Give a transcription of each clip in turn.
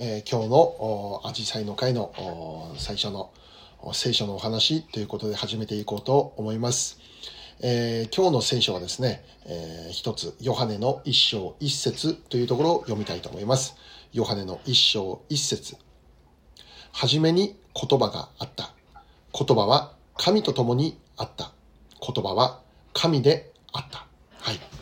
えー、今日のアジサイの会の最初の聖書のお話ということで始めていこうと思います。えー、今日の聖書はですね、えー、一つ、ヨハネの一章一節というところを読みたいと思います。ヨハネの一章一節。はじめに言葉があった。言葉は神と共にあった。言葉は神であった。はい。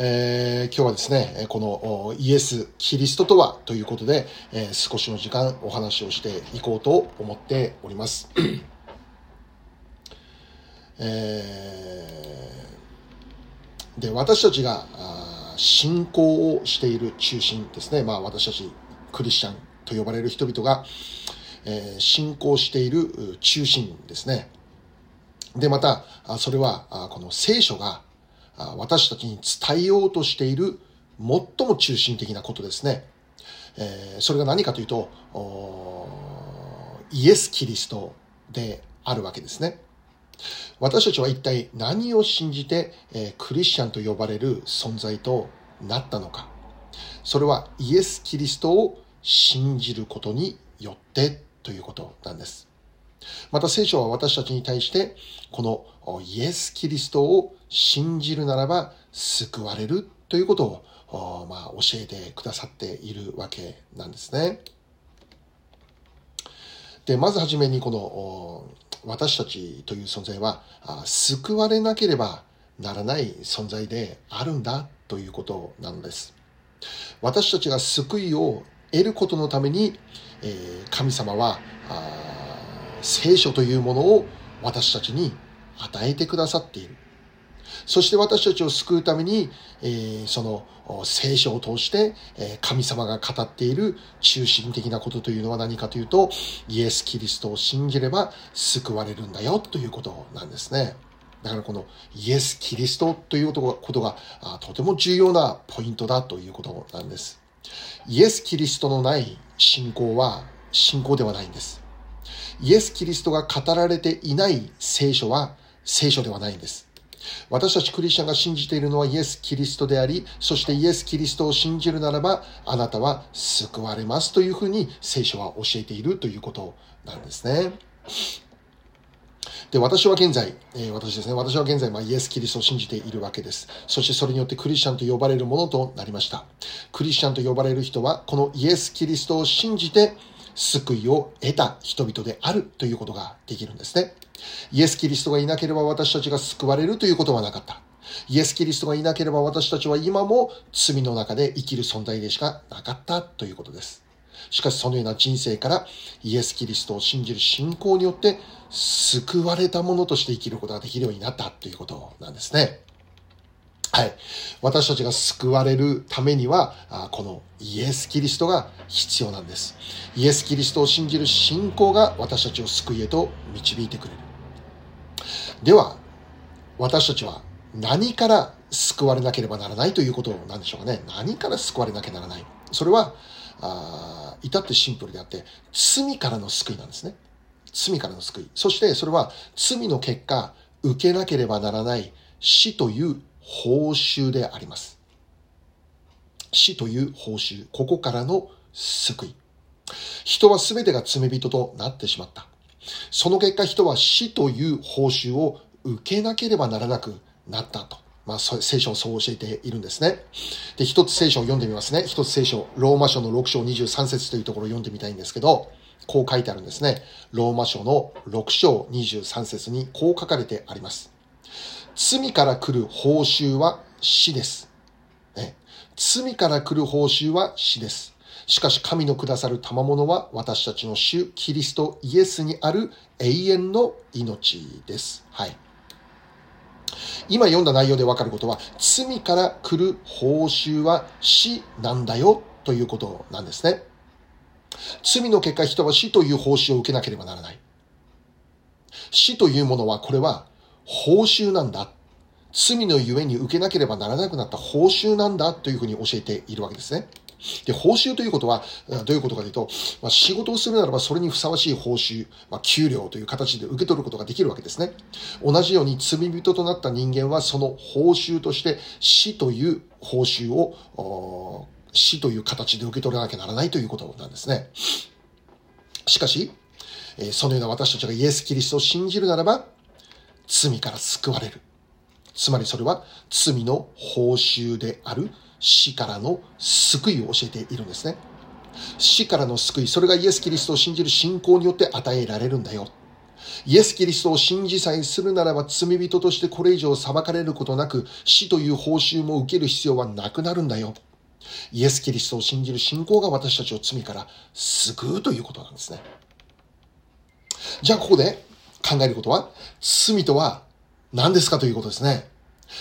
えー、今日はですね、このイエス・キリストとはということで、えー、少しの時間お話をしていこうと思っております。えー、で、私たちが信仰をしている中心ですね。まあ私たちクリスチャンと呼ばれる人々が、えー、信仰している中心ですね。で、また、それは、この聖書が私たちに伝えようとしている最も中心的なことですね。え、それが何かというと、イエス・キリストであるわけですね。私たちは一体何を信じて、え、クリスチャンと呼ばれる存在となったのか。それはイエス・キリストを信じることによってということなんです。また聖書は私たちに対して、このイエス・キリストを信じるならば救われるということを、まあ、教えてくださっているわけなんですね。で、まずはじめにこの私たちという存在は救われなければならない存在であるんだということなのです。私たちが救いを得ることのために、えー、神様は聖書というものを私たちに与えてくださっている。そして私たちを救うために、えー、その聖書を通して、えー、神様が語っている中心的なことというのは何かというと、イエス・キリストを信じれば救われるんだよということなんですね。だからこのイエス・キリストということがとても重要なポイントだということなんです。イエス・キリストのない信仰は信仰ではないんです。イエス・キリストが語られていない聖書は聖書ではないんです。私たちクリスチャンが信じているのはイエス・キリストであり、そしてイエス・キリストを信じるならば、あなたは救われますというふうに聖書は教えているということなんですね。で、私は現在、えー、私ですね、私は現在、まあ、イエス・キリストを信じているわけです。そしてそれによってクリスチャンと呼ばれるものとなりました。クリスチャンと呼ばれる人は、このイエス・キリストを信じて、救いを得た人々であるということができるんですね。イエス・キリストがいなければ私たちが救われるということはなかった。イエス・キリストがいなければ私たちは今も罪の中で生きる存在でしかなかったということです。しかしそのような人生からイエス・キリストを信じる信仰によって救われたものとして生きることができるようになったということなんですね。はい。私たちが救われるためには、このイエス・キリストが必要なんです。イエス・キリストを信じる信仰が私たちを救いへと導いてくれる。では、私たちは何から救われなければならないということなんでしょうかね。何から救われなきゃならない。それは、あ至ってシンプルであって、罪からの救いなんですね。罪からの救い。そしてそれは罪の結果、受けなければならない死という報酬であります。死という報酬、ここからの救い。人は全てが罪人となってしまった。その結果人は死という報酬を受けなければならなくなったと。まあ、聖書をそう教えているんですね。で、一つ聖書を読んでみますね。一つ聖書、ローマ書の6章23節というところを読んでみたいんですけど、こう書いてあるんですね。ローマ書の6章23節にこう書かれてあります。罪から来る報酬は死です。ね、罪から来る報酬は死です。しかし神のくださる賜物は私たちの主キリストイエスにある永遠の命です。はい。今読んだ内容でわかることは罪から来る報酬は死なんだよということなんですね。罪の結果人は死という報酬を受けなければならない。死というものはこれは報酬なんだ。罪のゆえに受けなければならなくなった報酬なんだというふうに教えているわけですね。で、報酬ということは、どういうことかというと、まあ、仕事をするならばそれにふさわしい報酬、まあ、給料という形で受け取ることができるわけですね。同じように罪人となった人間はその報酬として死という報酬を死という形で受け取らなきゃならないということなんですね。しかし、そのような私たちがイエス・キリストを信じるならば、罪から救われる。つまりそれは罪の報酬である死からの救いを教えているんですね。死からの救い、それがイエス・キリストを信じる信仰によって与えられるんだよ。イエス・キリストを信じさえするならば罪人としてこれ以上裁かれることなく死という報酬も受ける必要はなくなるんだよ。イエス・キリストを信じる信仰が私たちを罪から救うということなんですね。じゃあここで考えることは罪とは何ですかということですね。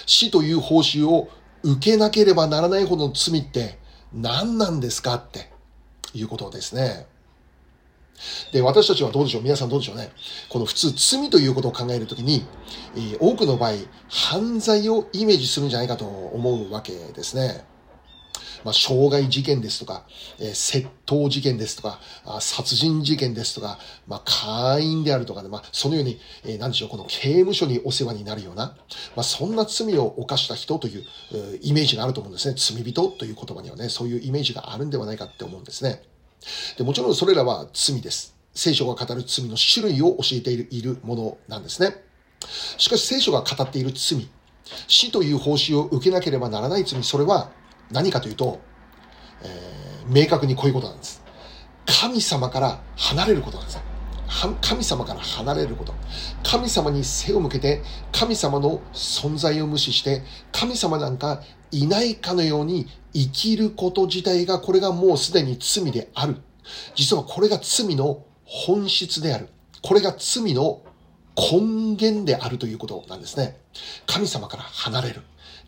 死という報酬を受けなければならないほどの罪って何なんですかっていうことですね。で、私たちはどうでしょう？皆さんどうでしょうね？この普通罪ということを考えるときに、え、多くの場合、犯罪をイメージするんじゃないかと思うわけですね。まあ、傷害事件ですとか、えー、窃盗事件ですとか、あ殺人事件ですとか、まあ、会員であるとかで、まあ、そのように、えー、なんでしょう、この刑務所にお世話になるような、まあ、そんな罪を犯した人という、イメージがあると思うんですね。罪人という言葉にはね、そういうイメージがあるんではないかって思うんですね。でもちろんそれらは罪です。聖書が語る罪の種類を教えているいるものなんですね。しかし聖書が語っている罪、死という報酬を受けなければならない罪、それは何かというと、えー、明確にこういうことなんです。神様から離れることなんです。神様から離れること。神様に背を向けて、神様の存在を無視して、神様なんかいないかのように生きること自体が、これがもうすでに罪である。実はこれが罪の本質である。これが罪の根源であるということなんですね。神様から離れる。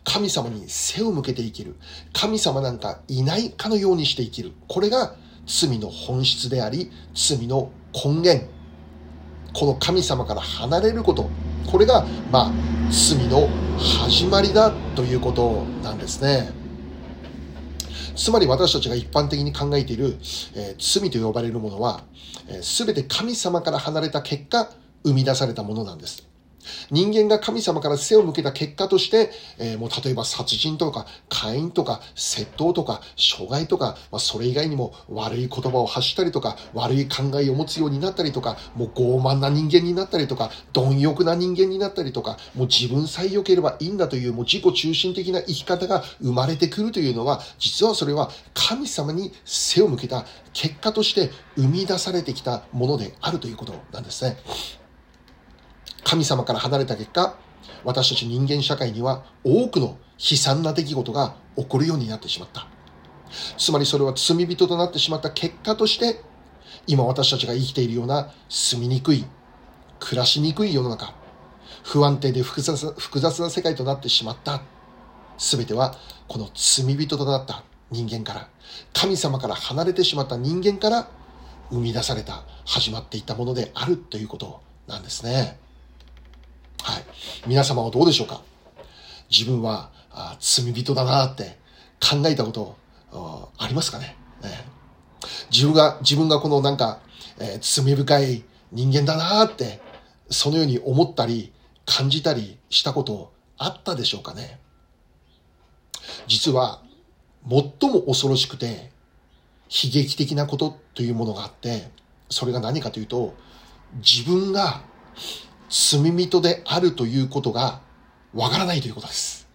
神様に背を向けて生きる。神様なんかいないかのようにして生きる。これが罪の本質であり、罪の根源。この神様から離れること。これが、まあ、罪の始まりだということなんですね。つまり私たちが一般的に考えている、えー、罪と呼ばれるものは、す、え、べ、て神様から離れた結果、生み出されたものなんです。人間が神様から背を向けた結果として、えー、もう例えば殺人とか、会員とか、窃盗とか、障害とか、まあ、それ以外にも悪い言葉を発したりとか、悪い考えを持つようになったりとか、もう傲慢な人間になったりとか、貪欲な人間になったりとか、もう自分さえ良ければいいんだという、もう自己中心的な生き方が生まれてくるというのは、実はそれは神様に背を向けた結果として生み出されてきたものであるということなんですね。神様から離れた結果、私たち人間社会には多くの悲惨な出来事が起こるようになってしまった。つまりそれは罪人となってしまった結果として、今私たちが生きているような住みにくい、暮らしにくい世の中、不安定で複雑複雑な世界となってしまった。すべてはこの罪人となった人間から、神様から離れてしまった人間から生み出された、始まっていったものであるということなんですね。皆様はどうでしょうか？自分はあ罪人だなって考えたことありますかね、ね、自分が、自分がこのなんか、えー、罪深い人間だなって、そのように思ったり、感じたりしたことあったでしょうかね？実は、最も恐ろしくて、悲劇的なことというものがあって、それが何かというと、自分が罪人であるということがわからないということです。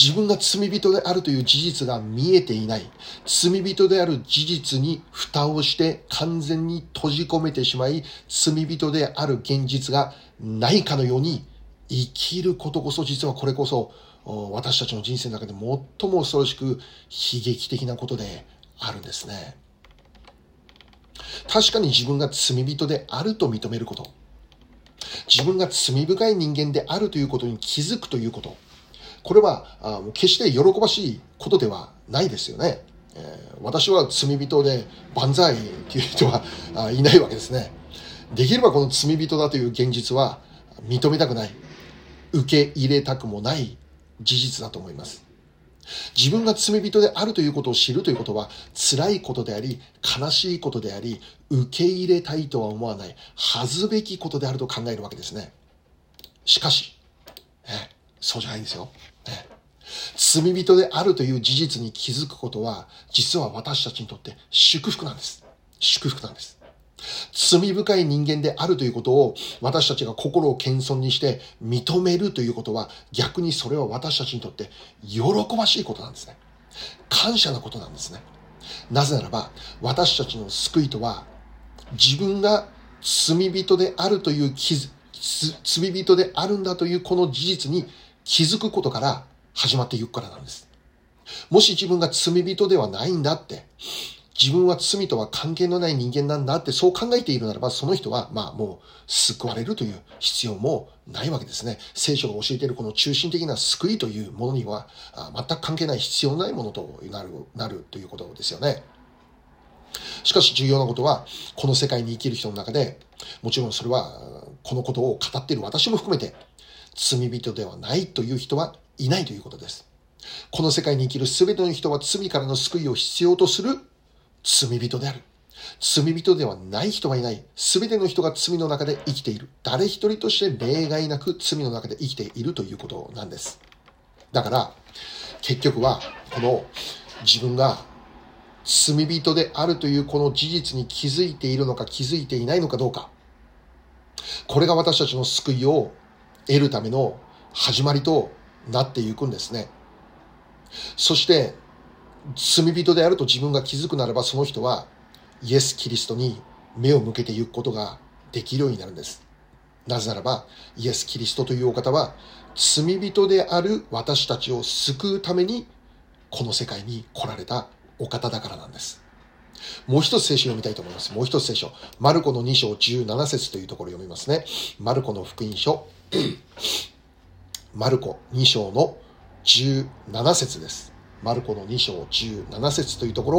自分が罪人であるという事実が見えていない。罪人である事実に蓋をして完全に閉じ込めてしまい、罪人である現実がないかのように生きることこそ実はこれこそ私たちの人生の中で最も恐ろしく悲劇的なことであるんですね。確かに自分が罪人であると認めること。自分が罪深い人間であるということに気づくということ。これは決して喜ばしいことではないですよね。私は罪人で万歳という人はいないわけですね。できればこの罪人だという現実は認めたくない。受け入れたくもない事実だと思います。自分が罪人であるということを知るということは辛いことであり、悲しいことであり、受け入れたいとは思わない、恥ずべきことであると考えるわけですね。しかし、えそうじゃないんですよ。え罪人であるという事実に気づくことは、実は私たちにとって祝福なんです。祝福なんです。罪深い人間であるということを私たちが心を謙遜にして認めるということは逆にそれは私たちにとって喜ばしいことなんですね。感謝なことなんですね。なぜならば私たちの救いとは自分が罪人であるという罪人であるんだというこの事実に気づくことから始まっていくからなんです。もし自分が罪人ではないんだって、自分は罪とは関係のない人間なんだってそう考えているならば、その人は、まあもう救われるという必要もないわけですね。聖書が教えているこの中心的な救いというものには、全く関係ない必要ないものとなる、なるということですよね。しかし重要なことは、この世界に生きる人の中で、もちろんそれは、このことを語っている私も含めて、罪人ではないという人はいないということです。この世界に生きる全ての人は罪からの救いを必要とする罪人である。罪人ではない人はいない。全ての人が罪の中で生きている。誰一人として例外なく罪の中で生きているということなんです。だから、結局は、この自分が罪人であるというこの事実に気づいているのか気づいていないのかどうか。これが私たちの救いを得るための始まりとなっていくんですね。そして、罪人であると自分が気づくならばその人はイエス・キリストに目を向けていくことができるようになるんです。なぜならば、イエス・キリストというお方は、罪人である私たちを救うために、この世界に来られたお方だからなんです。もう一つ聖書読みたいと思います。もう一つ聖書。マルコの2章17節というところ読みますね。マルコの福音書。マルコ2章の17節です。マルコの2章17節というところ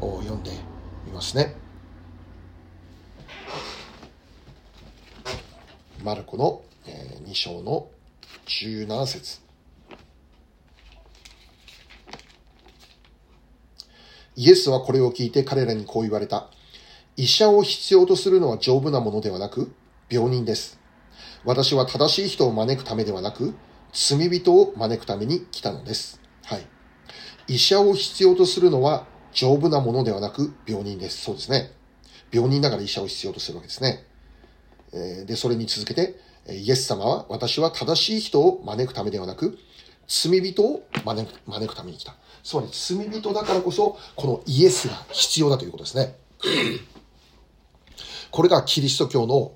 を読んでみますね。マルコの2章の17節イエスはこれを聞いて彼らにこう言われた。医者を必要とするのは丈夫なものではなく、病人です。私は正しい人を招くためではなく、罪人を招くために来たのです。医者を必要とするのは丈夫なものではなく病人です。そうですね。病人だから医者を必要とするわけですね。で、それに続けて、イエス様は私は正しい人を招くためではなく、罪人を招く招くために来た。つまり罪人だからこそ、このイエスが必要だということですね。これがキリスト教の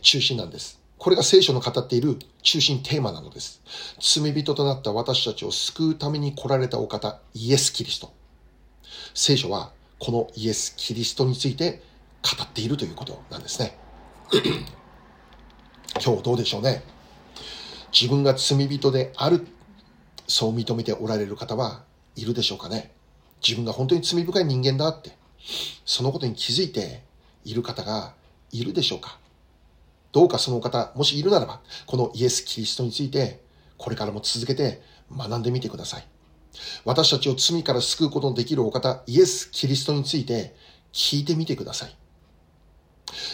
中心なんです。これが聖書の語っている中心テーマなのです。罪人となった私たちを救うために来られたお方、イエス・キリスト。聖書はこのイエス・キリストについて語っているということなんですね。今日どうでしょうね。自分が罪人である、そう認めておられる方はいるでしょうかね。自分が本当に罪深い人間だって、そのことに気づいている方がいるでしょうか。どうかその方、もしいるならば、このイエス・キリストについて、これからも続けて学んでみてください。私たちを罪から救うことのできるお方、イエス・キリストについて聞いてみてください。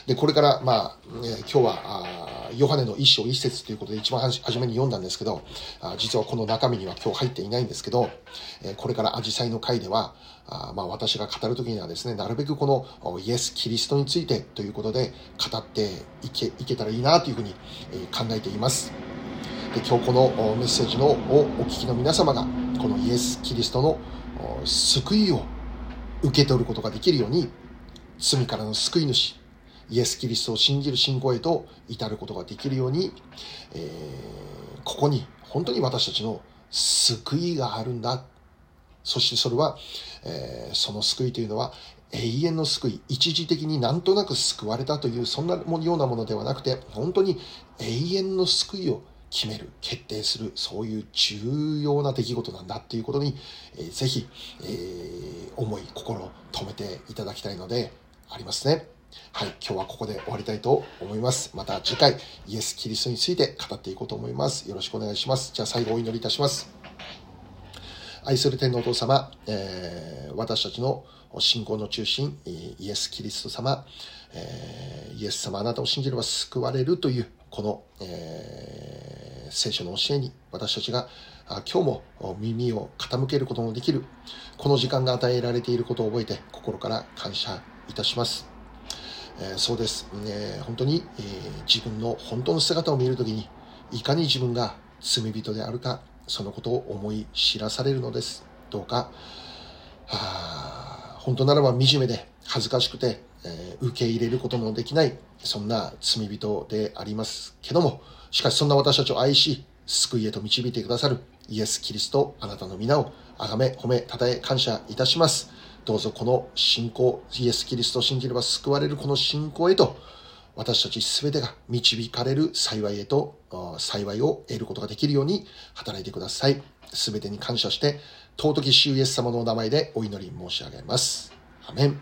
で、これから、まあ、え今日は、ヨハネの一章一節ということで一番初めに読んだんですけど、あ実はこの中身には今日入っていないんですけど、えこれからアジサイの会では、あまあ、私が語るときにはですね、なるべくこのイエス・キリストについてということで語っていけいけたらいいなというふうに考えています。で今日このメッセージのをお聞きの皆様が、このイエス・キリストの救いを受け取ることができるように、罪からの救い主、イエス・キリストを信じる信仰へと至ることができるように、えー、ここに本当に私たちの救いがあるんだ。そしてそれは、えー、その救いというのは永遠の救い、一時的になんとなく救われたという、そんなようなものではなくて、本当に永遠の救いを決める、決定する、そういう重要な出来事なんだっていうことに、えー、ぜひ、えー、思い、心を、止めていただきたいのでありますね。はい、今日はここで終わりたいと思います。また次回、イエス・キリストについて語っていこうと思います。よろしくお願いします。じゃあ最後お祈りいたします。愛する天皇お父様、えー、私たちの信仰の中心、イエス・キリスト様、えー、イエス様あなたを信じれば救われるという、この、えー、聖書の教えに私たちが今日も耳を傾けることのできる、この時間が与えられていることを覚えて心から感謝いたします。えー、そうです、えー、本当に、えー、自分の本当の姿を見るときに、いかに自分が罪人であるか、そのことを思い知らされるのです。どうか、は本当ならば惨めで恥ずかしくて、え受け入れることのできない、そんな罪人でありますけども、しかしそんな私たちを愛し、救いへと導いてくださるイエス・キリスト、あなたの皆を崇め、褒め、たたえ、感謝いたします。どうぞこの信仰、イエス・キリストを信じれば救われるこの信仰へと、私たち全てが導かれる幸いへと、幸いを得ることができるように働いてください。全てに感謝して、尊き主イエス様のお名前でお祈り申し上げます。アメン。